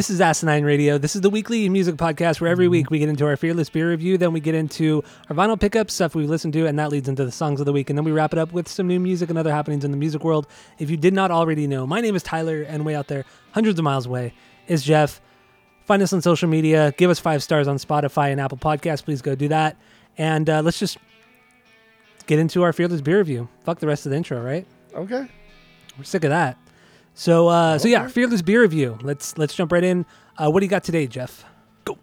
This is Asinine Radio. This is the weekly music podcast where every week we get into our fearless beer review, then we get into our vinyl pickups, stuff we've listened to, and that leads into the songs of the week, and then we wrap it up with some new music and other happenings in the music world. If you did not already know, my name is Tyler, and way out there, hundreds of miles away, is Jeff. Find us on social media. Give us five stars on Spotify and Apple Podcasts. Please go do that. And uh, let's just get into our fearless beer review. Fuck the rest of the intro, right? Okay. We're sick of that. So, uh, so yeah, fearless beer review. Let's let's jump right in. Uh, what do you got today, Jeff? Go.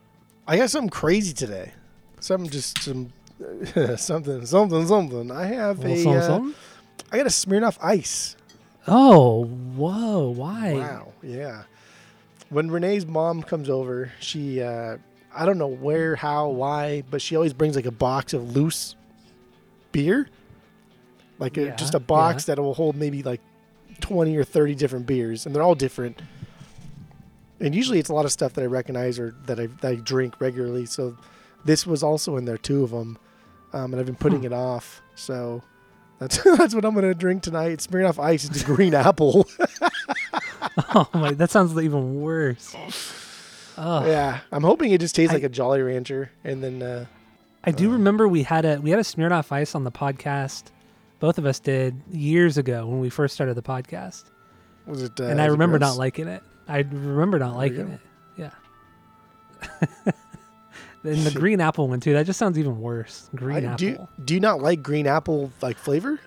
I got something crazy today. Something just some something something something. I have a Something, uh, something? I got a Smirnoff Ice. Oh, whoa! Why? Wow. Yeah. When Renee's mom comes over, she uh I don't know where, how, why, but she always brings like a box of loose beer. Like a, Yeah, just a box that will hold maybe like 20 or 30 different beers and they're all different. And usually it's a lot of stuff that I recognize or that I, that I drink regularly. So this was also in there, two of them. Um, and I've been putting it off. So that's that's what I'm going to drink tonight. Smirnoff Ice. It's a green apple. Oh my, that sounds even worse. Oh, Yeah, I'm hoping it just tastes like a Jolly Rancher, and then uh, I do remember we had a we had a Smirnoff Ice on the podcast. Both of us did years ago when we first started the podcast, was it? Uh, and I remember not liking it. I remember not liking it. Yeah. and the green apple one too. That just sounds even worse. Green I, apple. do you, do you not like green apple like flavor?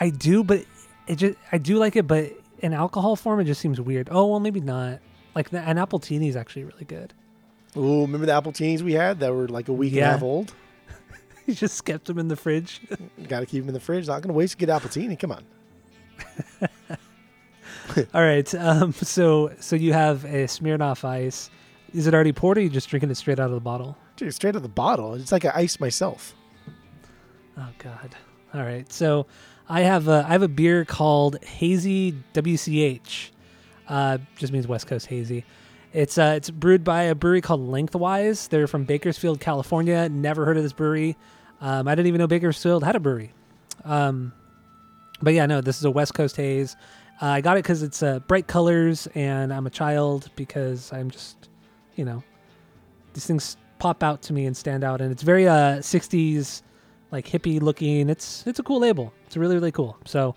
I do, but it just I do like it, but in alcohol form, it just seems weird. Oh well, maybe not. Like the, an appletini is actually really good. Oh, remember the appletinis we had that were like a week and a half old? You just kept them in the fridge. Got to keep them in the fridge. Not going to waste a good appletini. Come on. All right. Um. So so you have a Smirnoff Ice. Is it already poured, or you just drinking it straight out of the bottle? Dude, straight out of the bottle. It's like I iced myself. Oh God. All right. So I have a I have a beer called Hazy WCH. Uh, just means West Coast Hazy. It's uh it's brewed by a brewery called Lengthwise. They're from Bakersfield, California. Never heard of this brewery. Um, I didn't even know Bakersfield had a brewery. Um, but yeah, no, this is a West Coast haze. Uh, I got it because it's uh, bright colors, and I'm a child because I'm just, you know, these things pop out to me and stand out, and it's very uh 60s like hippie looking. It's it's a cool label. It's really really cool. So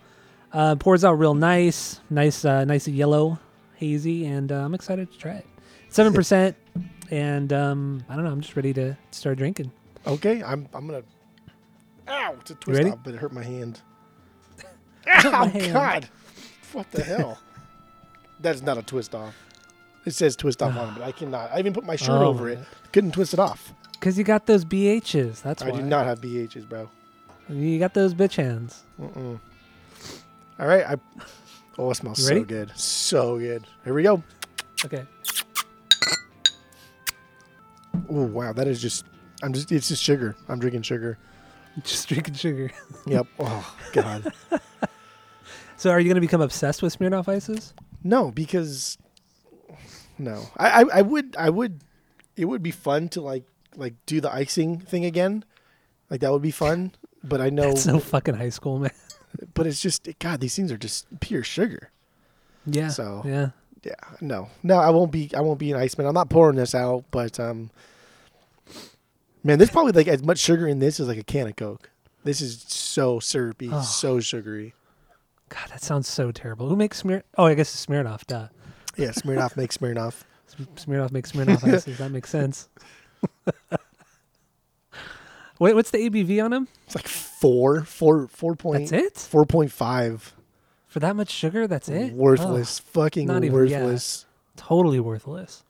uh, pours out real nice, nice, uh, nice yellow, hazy, and uh, I'm excited to try it. Seven percent, and um, I don't know. I'm just ready to start drinking. Okay, I'm I'm gonna. Ow! It's a twist ready? off, but it hurt my hand. my Ow! hand. God! What the hell? that is not a twist off. It says twist off on it, but I cannot. I even put my shirt Oh over my it. Couldn't twist it off. Cause you got those BHs. That's why. I why. do not have BHs, bro. You got those bitch hands. All right. I. Oh, it smells You so ready? good. So good. Here we go. Okay. Oh wow, that is just. I'm just. It's just sugar. I'm drinking sugar. Just drinking sugar. Yep. Oh god. So are you gonna become obsessed with Smirnoff ices? No, because. No, I, I I would I would. It would be fun to like like do the icing thing again. Like that would be fun. But I know. It's so fucking high school, man. but it's just God. These things are just pure sugar. Yeah. So- yeah. Yeah. No. No. I won't be. I won't be an iceman. I'm not pouring this out. But um. Man, there's probably like as much sugar in this as like a can of Coke. This is so syrupy, Oh. so sugary. God, that sounds so terrible. Who makes Smir? Oh, I guess it's Smirnoff. Duh. Yeah, Smirnoff makes Smirnoff. Smirnoff makes Smirnoff ices. That makes sense. Wait, what's the ABV on them? It's like four, four, four point, That's it four point five. for that much sugar. That's it. Worthless, fucking not even- yeah. worthless. Oh, totally worthless.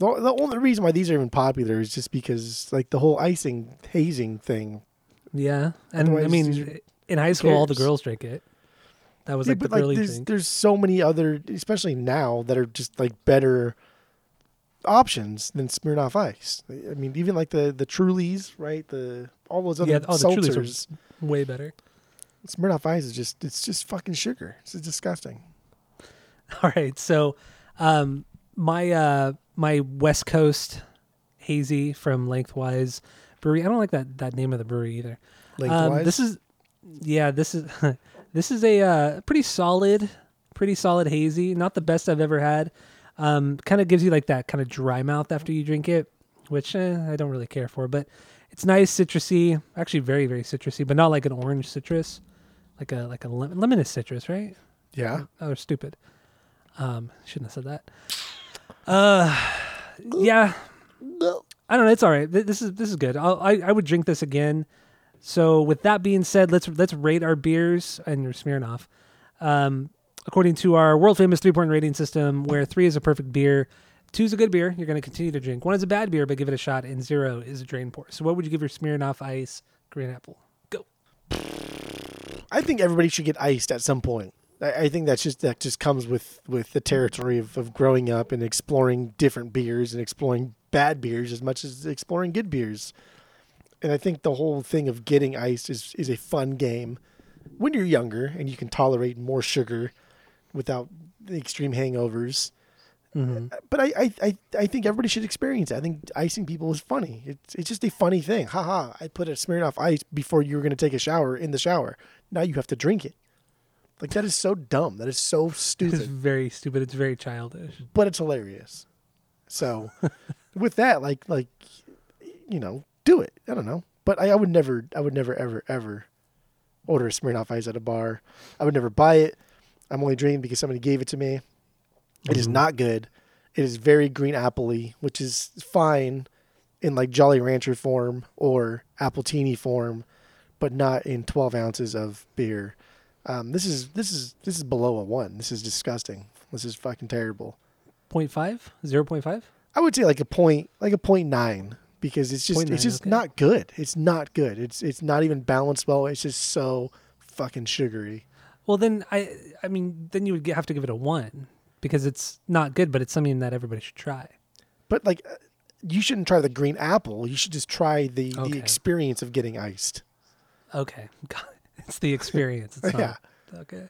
The, the only reason why these are even popular is just because like the whole icing hazing thing. Yeah, and I Otherwise, these mean, in high school, all the girls drink it. That was Yeah, like the like girly there's drink. there's so many other, especially now, that are just like better options than Smirnoff Ice. I mean, even like the the Trulies, right? The all those other Yeah, oh, the Trulies are- seltzers. Way better. Smirnoff Ice is just it's just fucking sugar. It's disgusting. All right, so um, my uh, my West Coast hazy from Lengthwise Brewery. I don't like that that name of the brewery either. Um, Lengthwise. this is yeah, this is this is a uh, pretty solid, pretty solid hazy. Not the best I've ever had. Um, kind of gives you like that kind of dry mouth after you drink it, which eh, I don't really care for. But it's nice, citrusy. Actually, very very citrusy, but not like an orange citrus, like a like a lemon, lemon is citrus, right? yeah. Oh, they're stupid. Um, shouldn't have said that. Uh, yeah. I don't know. It's all right. Th- This is this is good. I'll, I I would drink this again. So with that being said, let's let's rate our beers and your Smirnoff. Um, according to our world famous three point rating system, where three is a perfect beer, two is a good beer, you're going to continue to drink. One is a bad beer, but give it a shot, and zero is a drain pour. So what would you give your Smirnoff Ice Green Apple? Go. I think everybody should get iced at some point. I, I think that's just that just comes with with the territory of, of growing up and exploring different beers and exploring bad beers as much as exploring good beers. And I think the whole thing of getting iced is is a fun game when you're younger and you can tolerate more sugar without the extreme hangovers. Mm-hmm. But I, I, I, I think everybody should experience it. I think icing people is funny. It's it's just a funny thing. Haha, I put a Smirnoff ice before you were going to take a shower in the shower. Now you have to drink it. Like that is so dumb. That is so stupid. It's very stupid. It's very childish. but it's hilarious. So with that, like like you know, do it. I don't know. But I, I would never I would never ever ever order a Smirnoff ice at a bar. I would never buy it. I'm only drinking because somebody gave it to me. It is Mhm. not good. It is very green appley, which is fine in like Jolly Rancher form or Appletini form, but not in 12 ounces of beer. Um, this is this is this is below a one. This is disgusting. This is fucking terrible. 0.5? 0.5? I would say like a point, like a point nine, because it's just 0.9, it's just okay. not good. It's not good. It's it's not even balanced well. It's just so fucking sugary. Well, then I I mean, then you would have to give it a one because it's not good, but it's something that everybody should try. But like, uh, you shouldn't try the green apple. You should just try the Okay. the experience of getting iced. Okay, got it. It's the experience. It's Yeah. not, okay,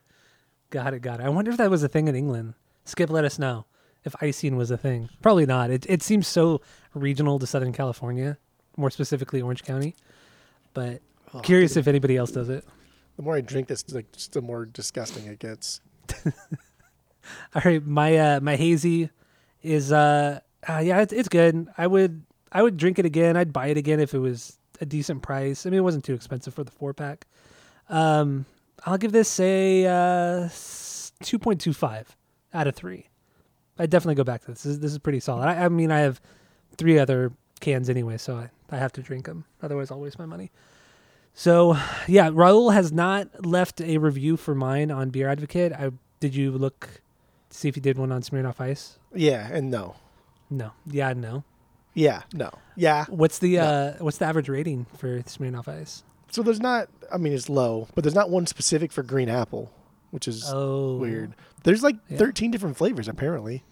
got it, got it. I wonder if that was a thing in England. Skip, let us know if icing was a thing. Probably not. It it seems so regional to Southern California, more specifically Orange County. But Oh, curious if anybody else does it. The more I drink this, like just the more disgusting it gets. All right, my uh my hazy is uh, uh yeah, it's, it's good. I would I would drink it again. I'd buy it again if it was a decent price. I mean, it wasn't too expensive for the four pack. Um, I'll give this a uh two point two five out of three. I definitely go back to this. This is, this is pretty solid. I, I mean, I have three other cans anyway, so I, I have to drink them. Otherwise, I'll waste my money. So, yeah, Raul has not left a review for mine on Beer Advocate. I did you look see if he did one on Smirnoff Ice? Yeah, and no. No. Yeah, no. Yeah, no. Yeah. What's the No. uh what's the average rating for Smirnoff Ice? So there's not. I mean, it's low, but there's not one specific for green apple, which is Oh, weird. There's like Yeah. 13 different flavors apparently.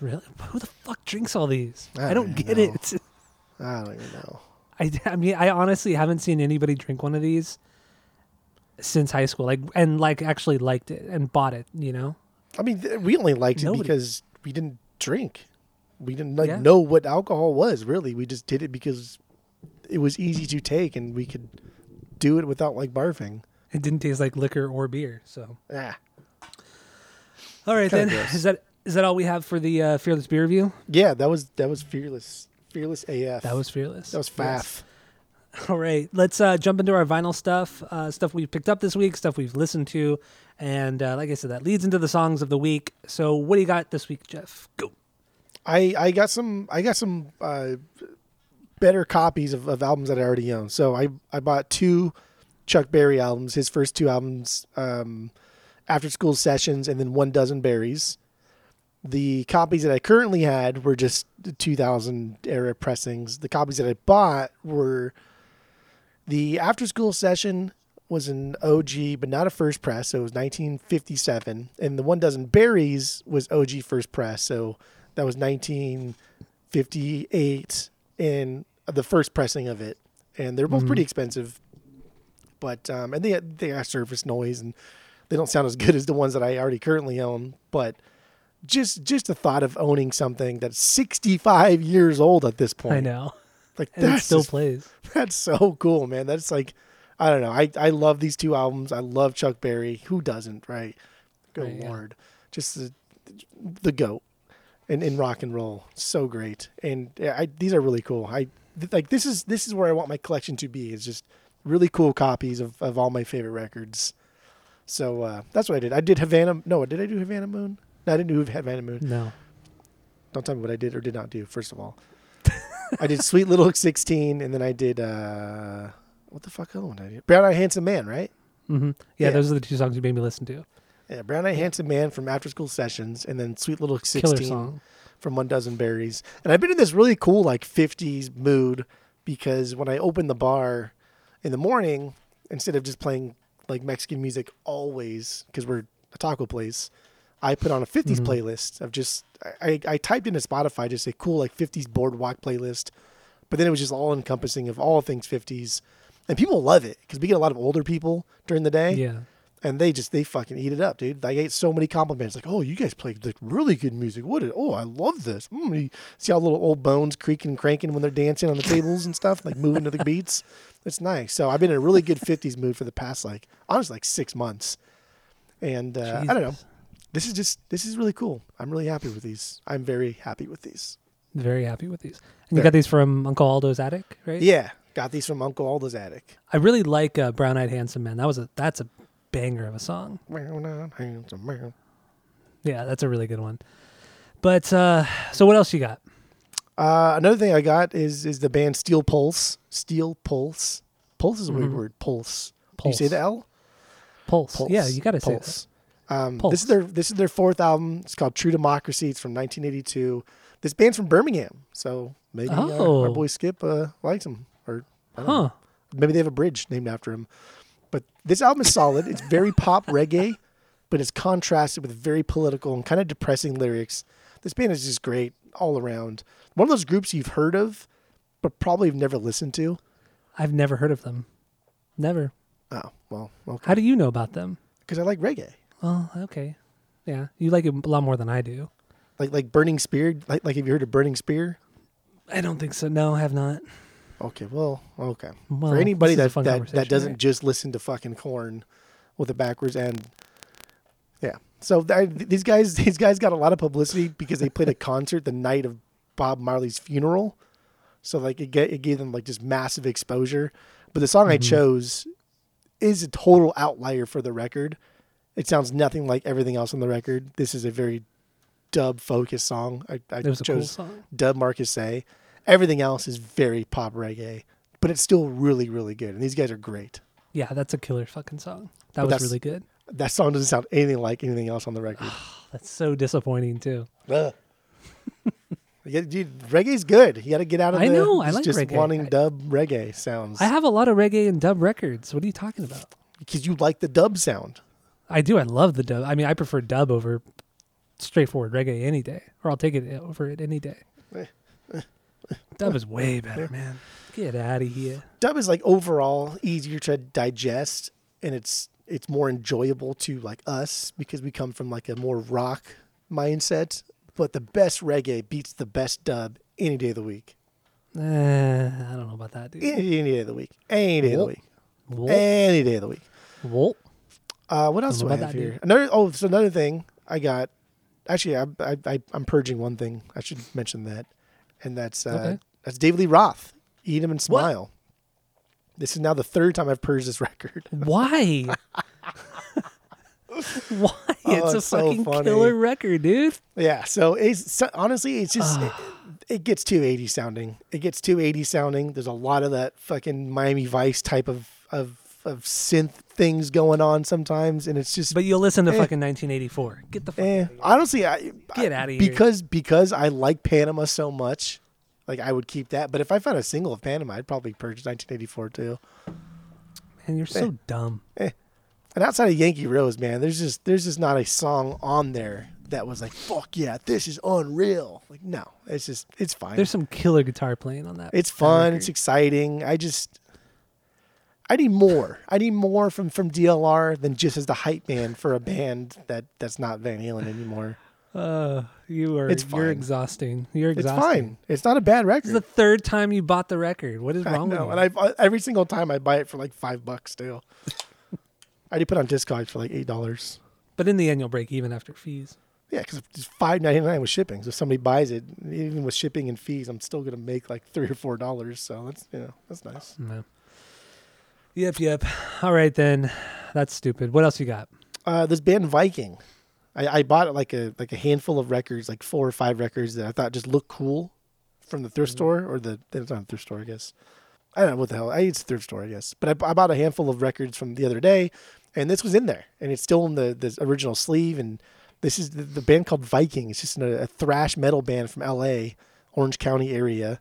Really? Who the fuck drinks all these? I I, don't get know. it. I don't even know. I, I mean, I honestly haven't seen anybody drink one of these since high school. Like, and like actually liked it and bought it. You know? I mean, th- we only liked Nobody- it because we didn't drink. We didn't like Yeah. know what alcohol was. Really, we just did it because it was easy to take and we could do it without like barfing. It didn't taste like liquor or beer. So, Yeah. all right Kinda then. gross. Is that is that all we have for the uh, fearless beer review? yeah, that was that was fearless, fearless AF. That was fearless. that was faff. All right, let's uh, jump into our vinyl stuff. Uh, stuff we've picked up this week, stuff we've listened to, and uh, like I said, that leads into the songs of the week. So, what do you got this week, Jeff? Go. I I got some I got some uh, better copies of, of albums that I already own. So I I bought two Chuck Berry albums, his first two albums, um, After School Sessions, and then One Dozen Berries. The copies that I currently had were just the 2000 era pressings. The copies that I bought were the After School Session was an OG, but not a first press. So it was 1957, and the One Dozen Berries was OG first press. So that was 1958 in the first pressing of it, and they're both Mhm. pretty expensive. But um, and they they got surface noise, and they don't sound as good as the ones that I already currently own. But just just the thought of owning something that's 65 years old at this point, I know. like that still just plays. that's so cool, man. That's like, I don't know. I, I love these two albums. I love Chuck Berry. Who doesn't, right? Good Right, yeah. lord, just the the goat in, in rock and roll. So great, and yeah, I, these are really cool. I th- like this is this is where I want my collection to be. It's just really cool copies of, of all my favorite records. So uh, that's what I did. I did Havana. No, did I do Havana Moon? No, I didn't do Havana Moon. No. Don't tell me what I did or did not do. First of all, I did Sweet Little Sixteen, and then I did uh, what the fuck other one did I do? Brown Eyed Handsome Man, right? Mm-hmm. Yeah, Yeah. those are the two songs you made me listen to. Yeah, Brown Eye Handsome Man from After School Sessions, and then Sweet Little Killer Sixteen song. From One Dozen Berries. And I've been in this really cool like '50s mood because when I open the bar in the morning, instead of just playing like Mexican music always, because we're a taco place, I put on a 50s Mhm. playlist of just I, I typed into Spotify just a cool like 50s boardwalk playlist, but then it was just all encompassing of all things 50s, and people love it because we get a lot of older people during the day, Yeah. And they just they fucking eat it up, dude. I get so many compliments like, "Oh, you guys play like really good music. What? Oh, I love this." Mm, see all little old bones creaking and cranking when they're dancing on the tables and stuff, like moving to the beats. It's nice. So I've been in a really good '50s mood for the past like honestly like six months, and uh, I don't know. This is just this is really cool. I'm really happy with these. I'm very happy with these. Very happy with these. And you got these from Uncle Aldo's attic, right? Yeah, got these from Uncle Aldo's attic. I really like uh, Brown Eyed Handsome Man. That was a that's a banger of a song. Yeah, that's a really good one. But uh so what else you got? Uh, another thing I got is is the band Steel Pulse. Steel Pulse. Pulse is a weird Mhm. word. Pulse. Pulse. You say the L? Pulse. Pulse. Yeah, you got to say Pulse. Um, Pulse. This is their this is their fourth album. It's called True Democracy. It's from 1982. This band's from Birmingham, so maybe uh, our Oh. boy Skip uh, likes them, or don't know. Huh. maybe they have a bridge named after him. But this album is solid. It's very pop reggae, but it's contrasted with very political and kind of depressing lyrics. This band is just great all around. One of those groups you've heard of, but probably have never listened to. I've never heard of them. Never. Oh well, okay. How do you know about them? Because I like reggae, Oh, okay. Yeah, you like it a lot more than I do. like like Burning Spear. Like like have you heard of Burning Spear? I don't think so. No, I have not. Okay, well, okay. Well, For anybody this is a that that, that doesn't right? just listen to fucking Korn with a backwards end, yeah. So th- these guys, these guys got a lot of publicity because they played a concert the night of Bob Marley's funeral. So like it, get, it gave them like just massive exposure. But the song I Mhm. chose is a total outlier for the record. It sounds nothing like everything else on the record. This is a very dub focused song. I, I It was a cool chose song. Dub Marcus say. Everything else is very pop reggae, but it's still really, really good. And these guys are great. Yeah, that's a killer fucking song. That But was really good. That song doesn't sound anything like anything else on the record. That's so disappointing too. Ugh. yeah, dude, reggae's good. You got to get out of I the know, I just, like just reggae. wanting I- dub reggae sounds I have a lot of reggae and dub records. What are you talking about? because you like the dub sound. I do. I love the dub. I mean, I prefer dub over straightforward reggae any day, or I'll take it over it any day. Eh, eh. Dub is way better, man. Get out of here. Dub is like overall easier to digest, and it's it's more enjoyable to like us because we come from like a more rock mindset. But the best reggae beats the best dub any day of the week. Eh, I don't know about that, dude. Any, any day of the week. Any day of the week. Whoa. Any day of the week. Whoa. Uh, what else Don't I have that, here? dude. Another. Oh, so another thing I got. Actually, I, I, I I'm purging one thing. I should mention that, and that's uh, Okay. that's David Lee Roth. Eat 'em and smile. This is now the third time I've purged this record. Why? Why? it's a Oh, it's so fucking funny. killer record, dude. yeah. So it's so, honestly, it's just it, it gets too 80 sounding. It gets too 80 sounding. There's a lot of that fucking Miami Vice type of of of synth things going on sometimes, and it's just But you'll listen to Eh. fucking 1984. Get the fuck Eh, out of here. honestly, I Get I- outta here. because because I like Panama so much, like I would keep that. But if I found a single of Panama, I'd probably purchase 1984 too. Man, you're so Eh. dumb. And outside of Yankee Rose, man, there's just there's just not a song on there that was like, fuck yeah, this is unreal. Like, no, it's just it's fine. There's some killer guitar playing on that. it's fun. record. It's exciting. I just I need more. I need more from from DLR than just as the hype man for a band that that's not Van Halen anymore. Uh, you are. It's You're exhausting. You're exhausting. It's fine. It's not a bad record. This is the third time you bought the record. What is I wrong know, with and you? I every single time I buy it for like five bucks still. I already put on Discogs for like eight dollars. but in the end, you'll break even after fees. Yeah, because it's five ninety nine with shipping. So if somebody buys it, even with shipping and fees, I'm still gonna make like three or four dollars. So that's you know that's nice. No. Yep, yep. All right then. That's stupid. What else you got? Uh, this band Viking, I, I bought like a like a handful of records, like four or five records that I thought just looked cool from the thrift store or the it's not a thrift store, I guess. I don't know what the hell. I it's thrift store, I guess. But I, I bought a handful of records from the other day, and this was in there, and it's still in the the original sleeve. And this is the, the band called Viking. It's just a, a thrash metal band from L.A., Orange County area.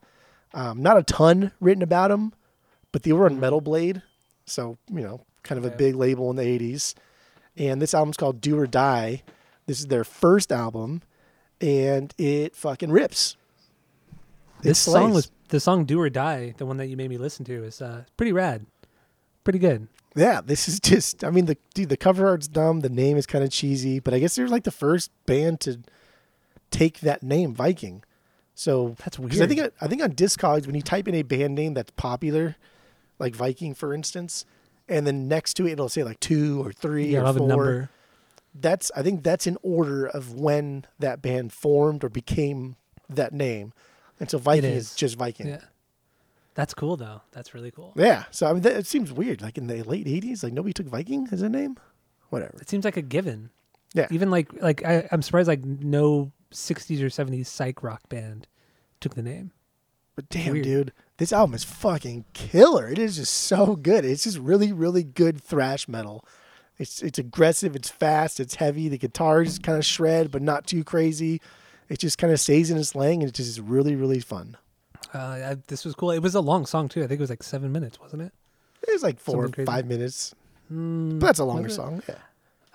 Um, not a ton written about them, but they were on Metal Blade, so you know, kind of a big label in the '80s. And this album's called Do or Die. This is their first album, and it fucking rips. It This song was the song "Do or Die," the one that you made me listen to, is uh, pretty rad, pretty good. Yeah, this is just. I mean, the dude, the cover art's dumb. The name is kind of cheesy, but I guess they're like the first band to take that name, Viking. So That's because I weird. think I think on Discogs when you type in a band name that's popular, like Viking, for instance, and then next to it it'll say like two or three Yeah, or four. number. That's I think that's in order of when that band formed or became that name, and so Viking is. is. just Viking. Yeah, that's cool though. That's really cool. Yeah, so I mean, that, it seems weird. Like in the late '80s, like nobody took Viking as a name. Whatever. It seems like a given. Yeah. Even like like I, I'm surprised like no '60s or '70s psych rock band took the name. But damn, Weird. dude, this album is fucking killer. It is just so good. It's just really, really good thrash metal. It's it's aggressive. It's fast. It's heavy. The guitars kind of shred, but not too crazy. It just kind of stays in its lane, and it's just really, really fun. Uh, I, this was cool. It was a long song too. I think it was like seven minutes, wasn't it? It was like four, crazy. five minutes, Mm, but that's a longer song. Yeah.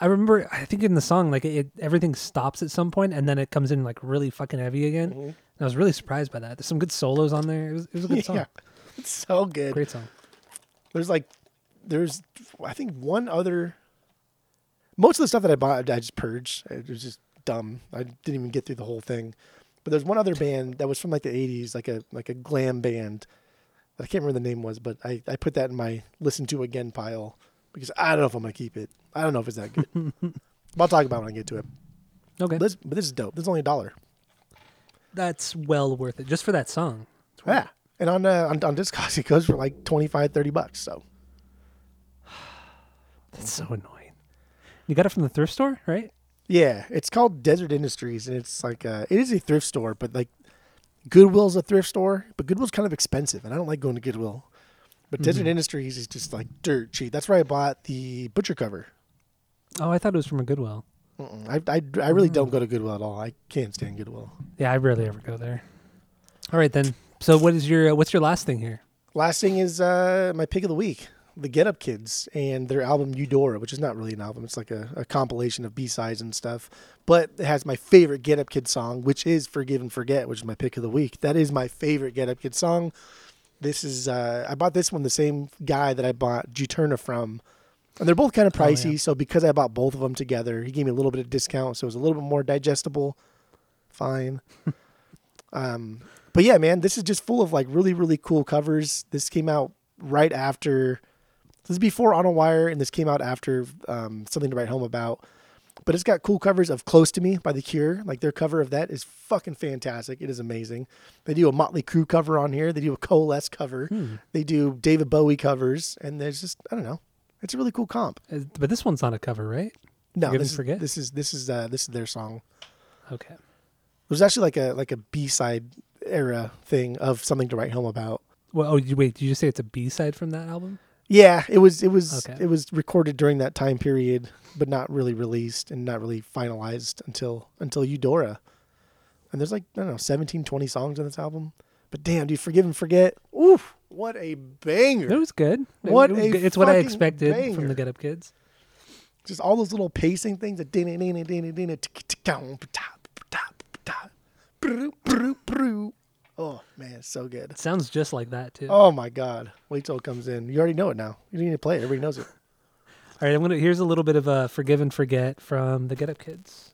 I remember. I think in the song, like it, everything stops at some point, and then it comes in like really fucking heavy again. Mhm. And I was really surprised by that. There's some good solos on there. It was, it was a good song. Yeah. It's so good. Great song. There's like, there's, I think one other. Most of the stuff that I bought, I just purged. It was just dumb. I didn't even get through the whole thing. But there's one other band that was from like the '80s, like a like a glam band. I can't remember the name was, but I I put that in my listen to again pile because I don't know if I'm gonna keep it. I don't know if it's that good. but I'll talk about it when I get to it. Okay, But this, but this is dope. This is only a dollar. That's well worth it just for that song. Yeah. And on uh, on, on Discogs, it goes for like 25, 30 bucks. So. That's so annoying. You got it from the thrift store, right? Yeah, it's called Deseret Industries, and it's like uh it is a thrift store, but like Goodwill's a thrift store, but Goodwill's kind of expensive, and I don't like going to Goodwill. But Deseret Mhm. Industries is just like dirt cheap. That's where I bought the butcher cover. Oh, I thought it was from a Goodwill. Mm-mm. I, I, I really don't go to Goodwill at all. I can't stand Goodwill. Yeah, I rarely ever go there. All right then. So what is your what's your last thing here? Last thing is uh, my pick of the week, the Get Up Kids and their album Eudora, which is not really an album. It's like a, a compilation of B sides and stuff. But it has my favorite Get Up Kid song, which is Forgive and Forget, which is my pick of the week. That is my favorite Get Up Kid song. This is uh, I bought this one the same guy that I bought Juturna from. And they're both kind of Oh, yeah. pricey, so because I bought both of them together, he gave me a little bit of discount, so it was a little bit more digestible. Fine. um, but yeah, man, this is just full of like really, really cool covers. This came out right after. This is before On a Wire, and this came out after um, something to write home about. But it's got cool covers of "Close to Me" by The Cure. Like their cover of that is fucking fantastic. It is amazing. They do a Motley Crue cover on here. They do a Coalesce cover. Hmm. They do David Bowie covers, and there's just I don't know. It's a really cool comp. But this one's not a cover, right? No, Forgive this is, Forget? this is this is uh, this is their song. Okay. There's actually like a like a B side era thing of something to write home about. Well, oh, you, wait. Did you say it's a B side from that album? Yeah, it was it was Okay. it was recorded during that time period, but not really released and not really finalized until until Eudora. And there's like I don't know 17, 20 songs on this album. But damn, dude, forgive and forget. Oof, What a banger! It was good. What it was a good. It's what I expected from the Get Up Kids. Just all those little pacing things. that. Oh man, so good. It sounds just like that too. Oh my god! Wait till it comes in. You already know it now. You don't need to play it. Everybody knows it. All right, I'm gonna. Here's a little bit of a forgive and forget from the Get Up Kids.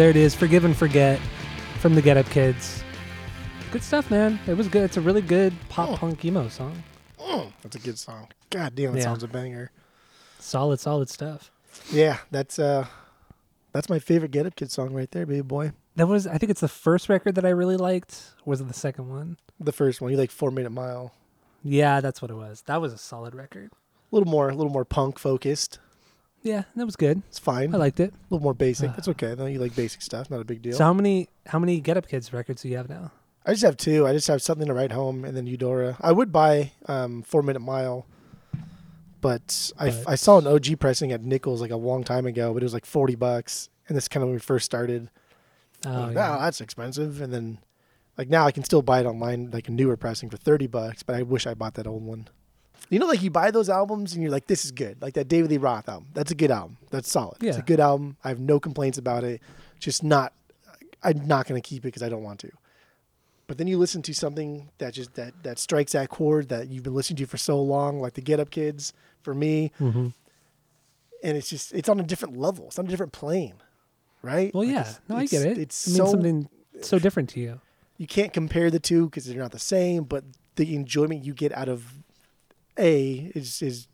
There it is. Forgive and forget from the Get Up Kids. Good stuff, man. It was good. It's a really good pop Oh. punk emo song. Mm, that's a good song. God damn, that Yeah. sounds a banger. Solid, solid stuff. Yeah, that's uh, that's my favorite Get Up Kid song right there, baby boy. That was, I think it's the first record that I really liked. Was it the second one? The first one, you like Four Minute Mile. Yeah, that's what it was. That was a solid record. A little more, a little more punk focused. Yeah, that was good. It's fine. I liked it. a little more basic. Uh, It's okay. though. you like basic stuff. Not a big deal. So how many how many Get Up Kids records do you have now? I just have two. I just have something to write home, and then Eudora. I would buy um, Four Minute Mile, but I, But- I saw an OG pressing at Nichols like a long time ago, but it was like forty bucks, and this kind of when we first started. Oh, like, yeah. wow, that's expensive. And then, like now, I can still buy it online, like a newer pressing for thirty bucks. But I wish I bought that old one. You know, like you buy those albums and you're like, this is good. Like that David Lee Roth album. That's a good album. That's solid. It's a good album. I have no complaints about it. Just not. I'm not going to keep it because I don't want to. But then you listen to something that just that that strikes that chord that you've been listening to for so long, like the Get Up Kids for me, hmm and it's just it's on a different level. It's on a different plane, right? Well, Like, yeah. it's- No, I it's- get it. It's I mean, so something so different to you. you can't compare the two because they're not the same. But the enjoyment you get out of A is is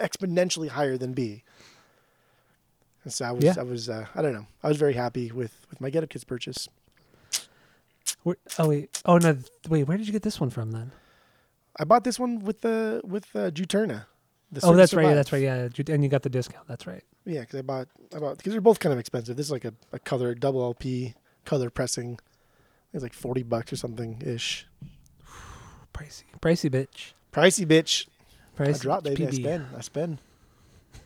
exponentially higher than B. And so I was Yeah. I was uh, I don't know I was very happy with with my Get Up Kids purchase. Where, oh wait. Oh no. Wait. Where did you get this one from then? I bought this one with the with uh, Juturna. Oh, that's right. Yeah, that's right. Yeah, and you got the discount. That's right. Yeah, because I bought I bought because they're both kind of expensive. This is like a, a color double LP color pressing. It's like forty bucks or something ish. Pricey, pricey bitch. Pricey bitch. I Pricey drop, baby. I PB. spend. I spend.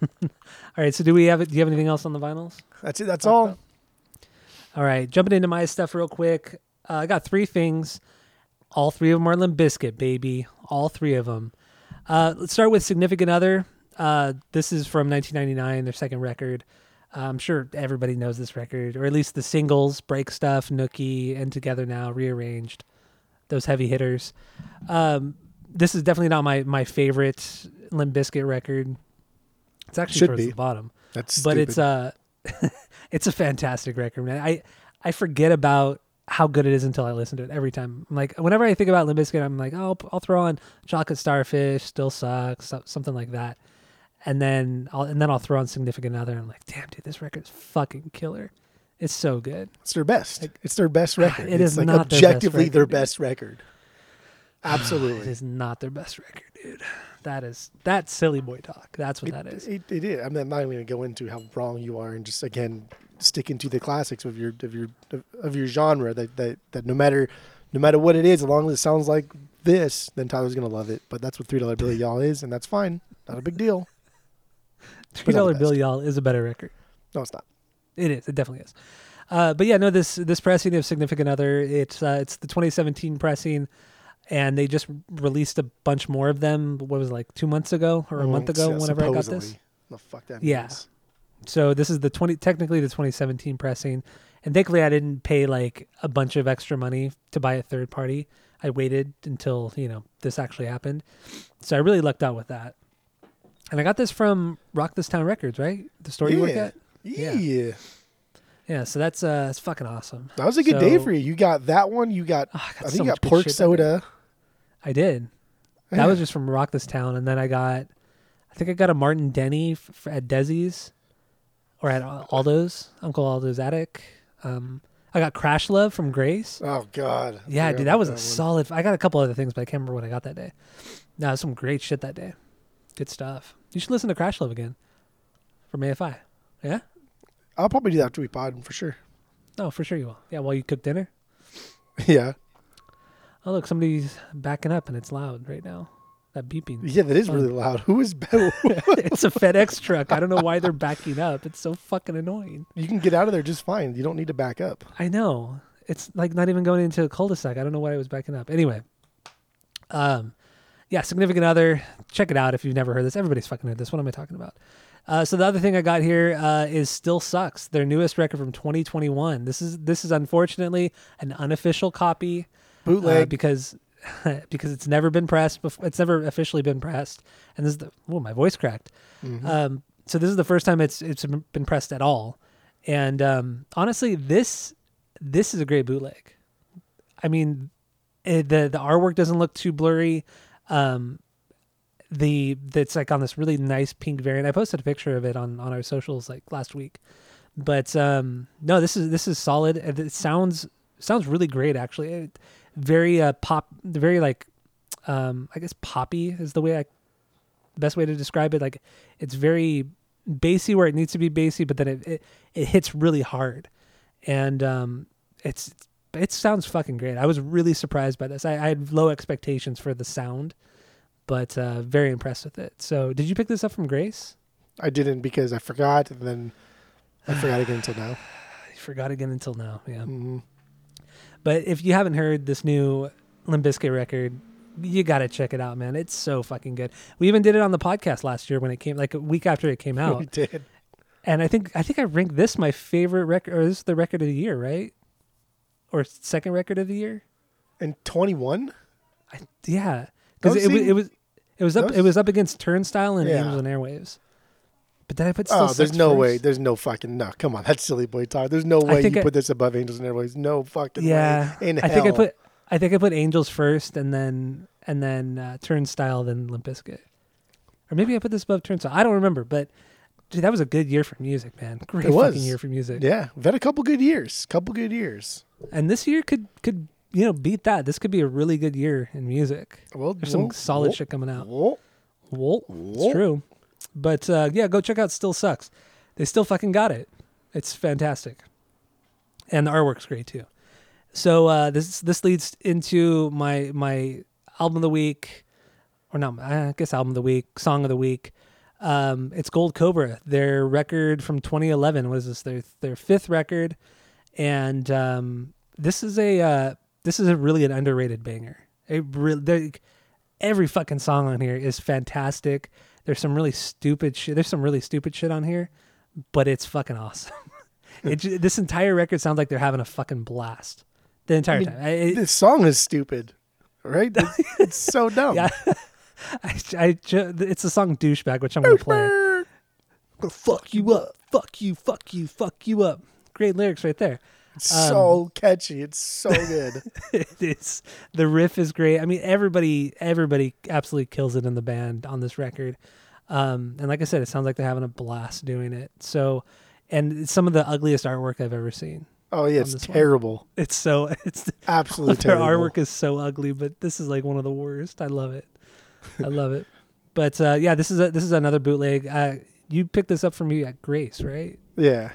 All right. So do we have it? Do you have anything else on the vinyls? That's it. That's Talk all. about- All right. Jumping into my stuff real quick. Uh, I got three things. All three of them are Limp Bizkit, baby. All three of them. Uh, let's start with Significant Other. Uh, this is from 1999, their second record. Uh, I'm sure everybody knows this record, or at least the singles Break Stuff, Nookie, and Together Now, rearranged. Those heavy hitters. Um, this is definitely not my my favorite Limp Bizkit record. It's actually Should towards be. the bottom, That's but it's uh it's a fantastic record, man. I I forget about how good it is until I listen to it every time. I'm like whenever I think about Limp Bizkit, I'm like, oh, I'll throw on Chocolate Starfish, Still Sucks, something like that, and then I'll and then I'll throw on Significant Other. And I'm like, damn, dude, this record's fucking killer. It's so good. it's their best. it's their best record. It it's is like not their best objectively record, their best record. It Absolutely. is not their best record, dude. That is that's silly boy talk. That's what It, that is. it, it is. I'm not even going to go into how wrong you are, and just again sticking to the classics of your of your of your genre. That that, that no matter no matter what it is, as long as it sounds like this, then Tyler's going to love it. But that's what Three Dollar Bill Y'all is, and that's fine. Not a big deal. Three dollar bill, y'all, is a better record. No, it's not. It is. It definitely is. Uh, but yeah, no. This this pressing of Significant Other. It's uh, it's the 2017 pressing, and they just released a bunch more of them. What was it, like two months ago or a month Mm, ago? yeah, whenever I got this. The fuck that Yeah. means. So this is the 20 technically the 2017 pressing, and thankfully I didn't pay like a bunch of extra money to buy a third party. I waited until you know this actually happened, so I really lucked out with that. And I got this from Rock This Town Records, right? The store you work Yeah. at. Yeah. Yeah. Yeah, so that's uh, that's fucking awesome. That was a good day for you. You got that one. You got. Oh, I, got I think so you got pork soda. I did. That Yeah. was just from Rock This Town, and then I got, I think I got a Martin Denny f- f- at Desi's, or at Aldo's, Uncle Aldo's attic. Um, I got Crash Love from Grace. Oh God. Yeah, dude, that was a one. solid. I got a couple other things, but I can't remember what I got that day. No, some great shit that day. Good stuff. You should listen to Crash Love again from AFI. Yeah. I'll probably do that after we pod for sure. Oh, for sure you will. Yeah, while you cook dinner. yeah. Oh, look, somebody's backing up and it's loud right now. That beeping. Yeah, that is Fun. really loud. Who is? it's a FedEx truck. I don't know why they're backing up. It's so fucking annoying. You can get out of there just fine. You don't need to back up. I know. It's like not even going into a cul-de-sac. I don't know why it was backing up. Anyway, um, yeah, significant other. Check it out if you've never heard this. Everybody's fucking heard this. What am I talking about? Uh, so the other thing I got here uh, is "Still Sucks," their newest record from 2021. This is this is unfortunately an unofficial copy uh, Bootleg. because because it's never been pressed. Before. It's never officially been pressed, and this is the oh my voice cracked. Mhm. Um, so this is the first time it's it's been pressed at all, and um, honestly, this this is a great bootleg. I mean, it, the the artwork doesn't look too blurry. Um, the that's like on this really nice pink variant. I posted a picture of it on on our socials like last week, but um, no, this is this is solid. It sounds sounds really great actually. It, very uh pop, very like um, I guess poppy is the way I best way to describe it. Like it's very bassy where it needs to be bassy, but then it it, it hits really hard, and um, it's it sounds fucking great. I was really surprised by this. I, I had low expectations for the sound, but uh, very impressed with it. So, did you pick this up from Grace? I didn't because I forgot, and then I forgot again until now. I forgot again until now. Yeah, Mhm. But if you haven't heard this new Limp Bizkit record. You gotta check it out, man. It's so fucking good. We even did it on the podcast last year when it came, like a week after it came out. we did. and I think I think I ranked this my favorite record, or this is the record of the year, right? Or second record of the year? And 21. Yeah, because it, was it was it was up it was up against Turnstile and Yeah. Angels and Airwaves. But then I put still Oh, there's no first. way. There's no fucking no. Come on, that's silly boy talk. There's no way you I- put this above Angels and Airwaves. No fucking Yeah, way. In I think I put I think I put Angels first, and then and then uh, Turnstile, then Limp Bizkit. or maybe I put this above Turnstile. I don't remember, but dude, that was a good year for music, man. Great It was. fucking year for music. Yeah, we've had a couple good years. Couple good years. And this year could could you know beat that. This could be a really good year in music. Well, There's some well, solid well, shit coming out. well, Well, well. it's true. But uh, yeah, go check out Still Sucks. They still fucking got it. It's fantastic. And the artwork's great too. So uh, this this leads into my my album of the week, or not? I guess album of the week, song of the week. Um, it's Gold Cobra, their record from 2011. What is this? Their their fifth record, and um, this is a uh, this is a really an underrated banger. It really every fucking song on here is fantastic. There's some really stupid shit. There's some really stupid shit on here, but it's fucking awesome. it, this entire record sounds like they're having a fucking blast the entire I mean, time. I- it- This song is stupid. right? It's, it's so dumb. Yeah. I, I it's the song douchebag, which I'm gonna play. Douchebag. Gonna fuck you up, fuck you, fuck you, fuck you up. Great lyrics right there. It's Um, so catchy. It's so good. it is the riff is great. I mean, everybody everybody absolutely kills it in the band on this record. Um, and like I said, it sounds like they're having a blast doing it. So, and it's some of the ugliest artwork I've ever seen. Oh yeah, it's this one. terrible. It's so it's Absolutely their terrible. artwork is so ugly, but this is like one of the worst. I love it. I love it. But uh, yeah, this is a, this is another bootleg. Uh, you picked this up from me at Grace, right? Yeah.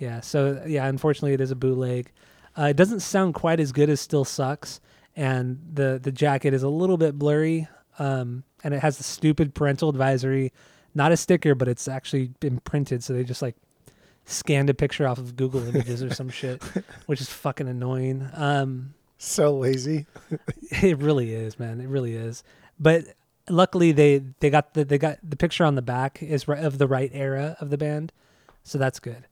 Yeah. So yeah, unfortunately, it is a bootleg. Uh, it doesn't sound quite as good as Still Sucks, and the the jacket is a little bit blurry. Um, and it has the stupid parental advisory, not a sticker, but it's actually been printed. So they just like scanned a picture off of Google Images or some shit, which is fucking annoying. Um, So lazy. it really is, man. It really is. But luckily, they they got the they got the picture on the back is of the right era of the band, so that's good.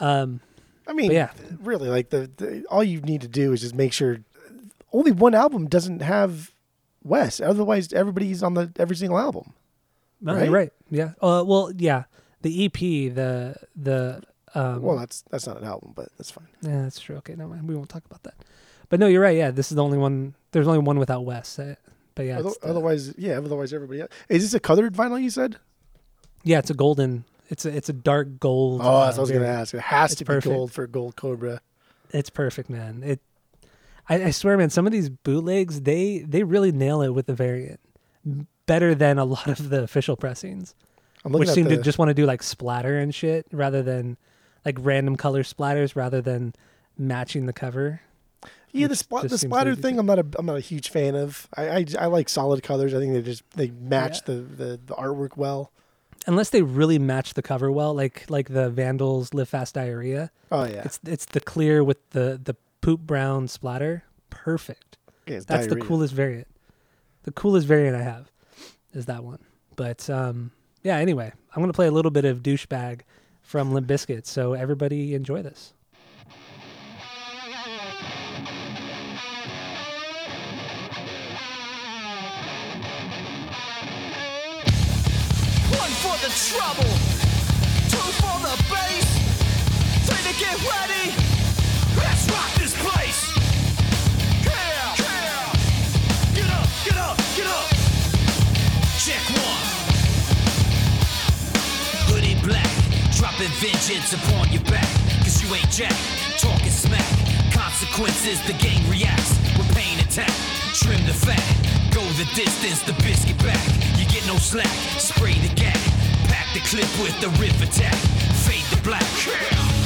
Um, I mean, yeah. really, like the, the all you need to do is just make sure only one album doesn't have Wes. Otherwise, everybody's on the every single album. no, Right? you're right. Yeah. Uh, well, yeah. The EP, the the um, Well, that's that's not an album, but that's fine. yeah, that's true. Okay, no, we won't talk about that. But no, you're right. Yeah, this is the only one. There's only one without Wes. uh, But yeah, Other- the- otherwise, yeah. Otherwise, everybody. Else. Is this a colored vinyl? You said. yeah, it's a golden. It's a it's a dark gold. Oh, that's uh, what I was going to ask. It has It's to perfect. be gold for Gold Cobra. It's perfect, man. It. I, I swear, man. Some of these bootlegs, they they really nail it with the variant, better than a lot of the official pressings, I'm which seem the, to just want to do like splatter and shit rather than like random color splatters rather than matching the cover. yeah the which the splatter thing. I'm not a I'm not a huge fan of. I I, I like solid colors. I think they just they match Yeah. the, the the artwork well. Unless they really match the cover well, like like the Vandals Live Fast Diarrhea. Oh yeah, It's it's the clear with the the poop brown splatter. Perfect. Yeah, That's the coolest variant. The coolest variant I have is that one. But um, yeah, anyway, I'm gonna play a little bit of douchebag from Limp Bizkit, so everybody enjoy this. The trouble, two for the bass. Three to get ready. Let's rock this place. Yeah, yeah. Get up, get up, get up. Check one. Hoodie black, dropping vengeance upon your back. Cause you ain't jack, talking smack. Consequences, the gang reacts with pain attack. Trim the fat, go the distance, the biscuit back. You get no slack, spray the gap. The clip with the riff attack. Fade the black.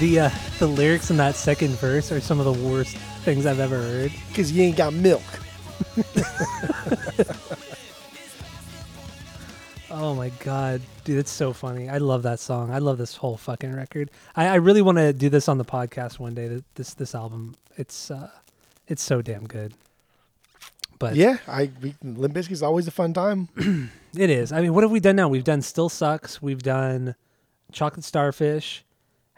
The uh, the lyrics in that second verse are some of the worst things I've ever heard. because you ain't got milk. Oh my god, dude, it's so funny. I love that song. I love this whole fucking record. I, I really want to do this on the podcast one day. This this album, it's uh, it's so damn good. But Yeah, I we, Limp Bizkit's always a fun time. it is. I mean, what have we done now? We've done Still Sucks. We've done Chocolate Starfish.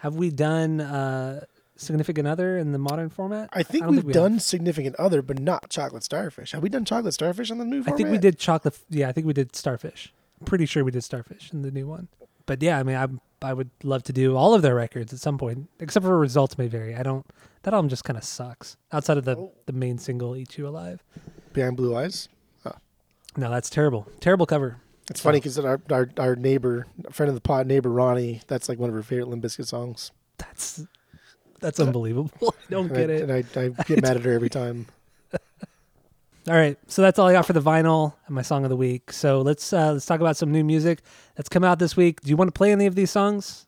Have we done uh, Significant Other in the modern format? I think don't we've we done have. significant other, but not chocolate starfish. Have we done chocolate starfish on the new I think we did chocolate. Yeah, I think we did Starfish. Pretty sure we did Starfish in the new one. But yeah, I mean, I I would love to do all of their records at some point, except for results may vary. I don't. That album just kind of sucks. Outside of the Oh. the main single "Eat You Alive." Behind Blue Eyes. No, that's terrible. Terrible cover. It's funny because our, our our neighbor, friend of the pot, neighbor Ronnie, that's like one of her favorite Limp Bizkit songs. That's that's unbelievable. I don't And get I, it. And I, I get mad at her every time. All right, so that's all I got for the vinyl and my song of the week. So let's uh, let's talk about some new music that's come out this week. Do you want to play any of these songs?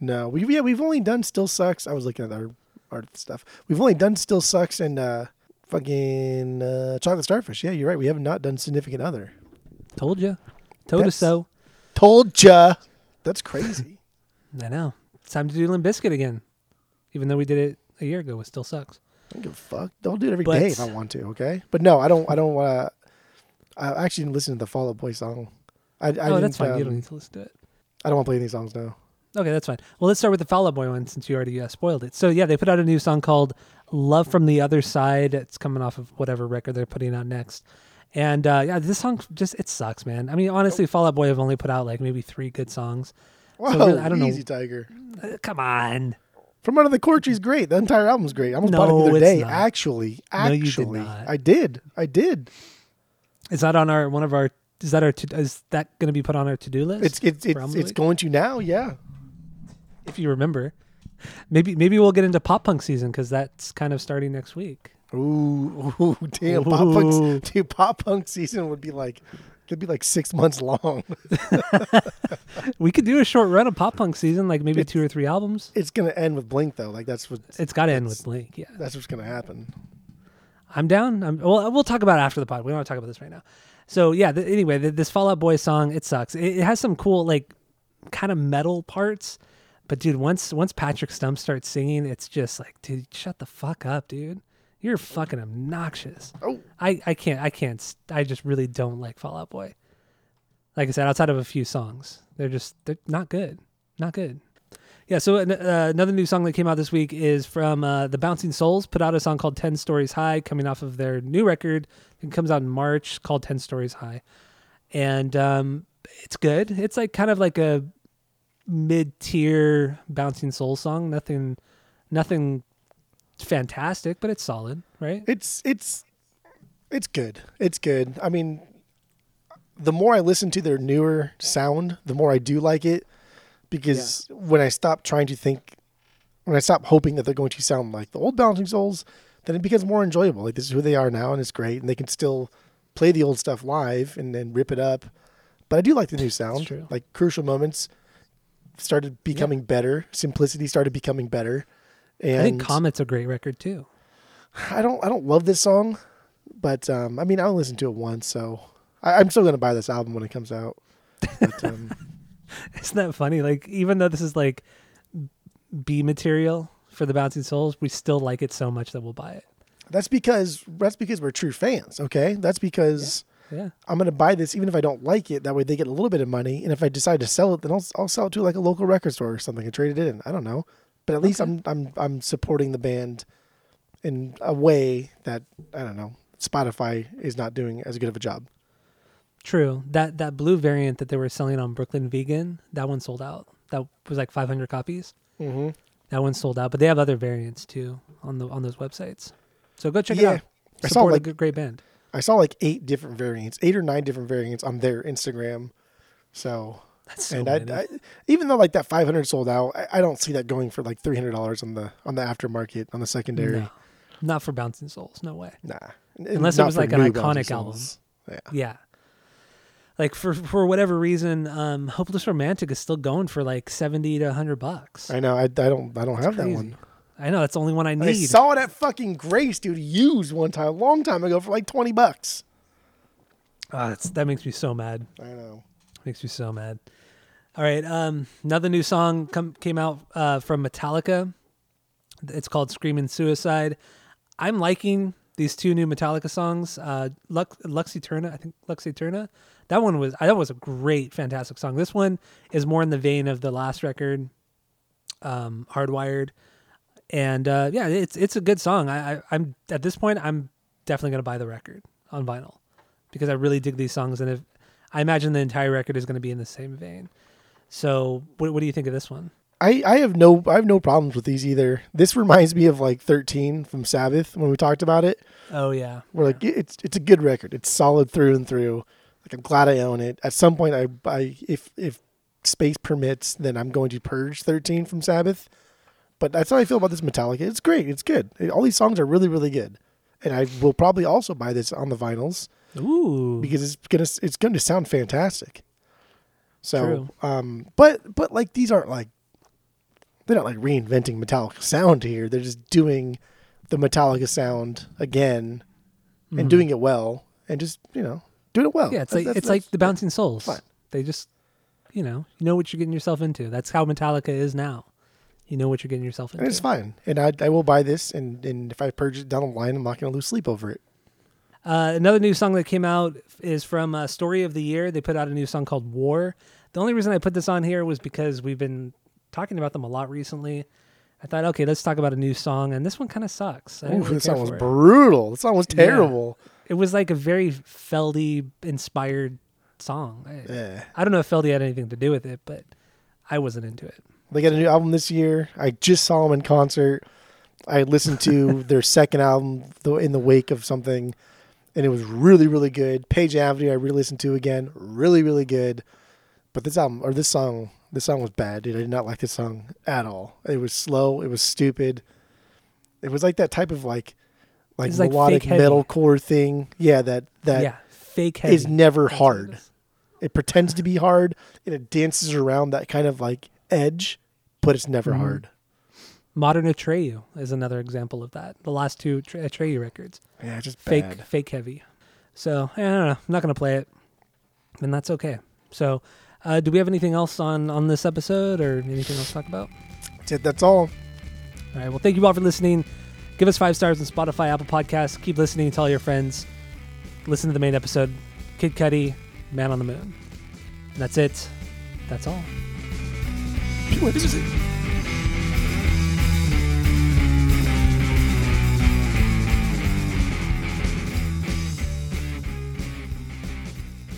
No, we yeah we've only done Still Sucks. I was looking at our art stuff. We've only done Still Sucks and uh, fucking uh, Chocolate Starfish. Yeah, you're right. We have not done Significant Other. Told you, told us so. Told ya. That's crazy. I know. It's time to do Limp Bizkit again, even though we did it a year ago. It still sucks. I don't give a fuck. I'll do it every day But- if I want to. Okay, but no, I don't. I don't want to. I actually didn't listen to the Fall Out Boy song. I, I oh, that's didn't, fine. you um, don't need to listen to it. I don't want to play any songs now. Okay, that's fine. Well, let's start with the Fall Out Boy one since you already uh, spoiled it. So yeah, they put out a new song called "Love from the Other Side." It's coming off of whatever record they're putting out next. And uh, yeah, this song just it sucks, man. I mean, honestly, Fall Out Boy have only put out like maybe three good songs. Whoa, really, I don't know. easy Tiger. Uh, come on, From Under the Cork Tree's great. The entire album's great. I almost bought it the other day. not. Actually, No, you did actually. I did. I did. is that on our one of our? Is that our? To, is that going to be put on our to do list? It's it's it's, album of the it's going to now. Yeah. if you remember. Maybe maybe we'll get into pop punk season because that's kind of starting next week. Ooh, ooh damn! Pop punk, dude, pop punk season would be like, could be like six months long. We could do a short run of pop punk season, like maybe two or three albums. it's gonna end with Blink though. Like that's what It's got to end with Blink. Yeah, that's what's gonna happen. I'm down. I'm, well, we'll talk about it after the pod. We don't want to talk about this right now. So yeah. Anyway, this Fall Out Boy song it sucks. It, it has some cool like kind of metal parts, but dude, once once Patrick Stump starts singing, it's just like, dude, shut the fuck up, dude. You're fucking obnoxious. Oh. I I can't I can't I just really don't like Fall Out Boy. Like I said, outside of a few songs, they're just they're not good, not good. Yeah, so uh, another new song that came out this week is from uh, the Bouncing Souls. Put out a song called Ten Stories High, coming off of their new record. It comes out in March, called Ten Stories High, and um, it's good. It's like kind of like a mid-tier Bouncing Soul song. Nothing, nothing fantastic, but it's solid, right? It's it's it's good. It's good. I mean, the more I listen to their newer sound, the more I do like it. Because when I stop trying to think, when I stop hoping that they're going to sound like the old Bouncing Souls, then it becomes more enjoyable. Like this is who they are now, and it's great, and they can still play the old stuff live and then rip it up. But I do like the new sound. Like crucial moments started becoming better. Simplicity started becoming better. And I think Comet's a great record too. I don't I don't love this song, but um, I mean I only listened to it once, so I, I'm still gonna buy this album when it comes out. But, um, Isn't that funny? Like, even though this is like B material for the Bouncing Souls, we still like it so much that we'll buy it. that's because that's because we're true fans. Okay, that's because Yeah. I'm gonna buy this even if I don't like it. That way they get a little bit of money, and if I decide to sell it, then I'll I'll sell it to like a local record store or something and trade it in. I don't know, but at least I'm I'm I'm supporting the band in a way that I don't know Spotify is not doing as good of a job. True. That that blue variant that they were selling on Brooklyn Vegan, that one sold out. That was like 500 copies. Mm-hmm. That one sold out, but they have other variants too on the on those websites. So go check Yeah. it out. I saw, like- a good, great band. I saw like eight different variants, eight or nine different variants on their Instagram. So, That's so and I. I, even though like that 500 sold out, I, I don't see that going for like $300 on the on the aftermarket on the secondary. No. Not for Bouncing Souls. No way. Nah, Unless it was like an iconic album. Yeah, Yeah. Like for for whatever reason, um, Hopeless Romantic is still going for like seventy to hundred bucks. I know. I, I don't I don't have that one. I know that's the only one I need. I saw it at fucking Grace, dude, used one time, a long time ago for like 20 bucks. Ah, that's, that makes me so mad. I know. Makes me so mad. All right, um, another new song come, came out uh, from Metallica. It's called "Screaming Suicide." I'm liking these two new Metallica songs. Uh, Lux, Lux Eterna, I think Lux Eterna. That one was that was a great, fantastic song. This one is more in the vein of the last record, um, Hardwired, and uh, yeah, it's it's a good song. I, I I'm at this point I'm definitely gonna buy the record on vinyl because I really dig these songs, and if I imagine the entire record is going to be in the same vein. So, what, what do you think of this one? I, I have no I have no problems with these either. This reminds me of like 13 from Sabbath when we talked about it. Oh yeah. We're like it's it's a good record. It's solid through and through. Like I'm glad I own it. At some point, I I if if space permits, then I'm going to purge 13 from Sabbath. But that's how I feel about this Metallica. It's great. It's good. All these songs are really really good, and I will probably also buy this on the vinyls Ooh. because it's gonna it's going to sound fantastic. So, True. um, but but like these aren't like they're not like reinventing Metallica sound here. They're just doing the Metallica sound again and doing it well, and just you know doing it well. Mm-hmm. Yeah, it's That- like that's- it's like the Bouncing Souls. fine. They just, you know, you know what you're getting yourself into. That's how Metallica is now. You know what you're getting yourself into. and it's fine. And I I will buy this, and and if I purge it down the line, I'm not going to lose sleep over it. Uh, another new song that came out is from uh, Story of the Year. They put out a new song called War. The only reason I put this on here was because we've been talking about them a lot recently. I thought, okay, let's talk about a new song, and this one kind of sucks. Ooh, really this song was it. brutal. This song was terrible. It was like a very Feldy inspired song. I, Yeah. I don't know if Feldy had anything to do with it, but I wasn't into it. They got a new album this year. I just saw them in concert. I listened to their second album in the wake of something, and it was really, really good. Page Avenue, I re-listened to again, really, really good. But this album or this song, this song was bad, dude. I did not like this song at all. It was slow. It was stupid. It was like that type of like, like It's melodic heavy. metalcore thing. Yeah, that that yeah, fake heavy. is never That's hard. is. It pretends to be hard, and it dances around that kind of like edge, but it's never Mhm. hard. Modern Atreyu is another example of that. The last two Atre- Atreyu records, Yeah, just fake, bad. fake heavy. So I don't know. I'm not gonna play it, and that's okay. So, uh, do we have anything else on on this episode, or anything else to talk about? That's it. That's all. All right. Well, thank you all for listening. Give us five stars on Spotify, Apple Podcasts. Keep listening. Tell your friends. Listen to the main episode. Kid Cudi, Man on the Moon. And that's it. That's all. What is it?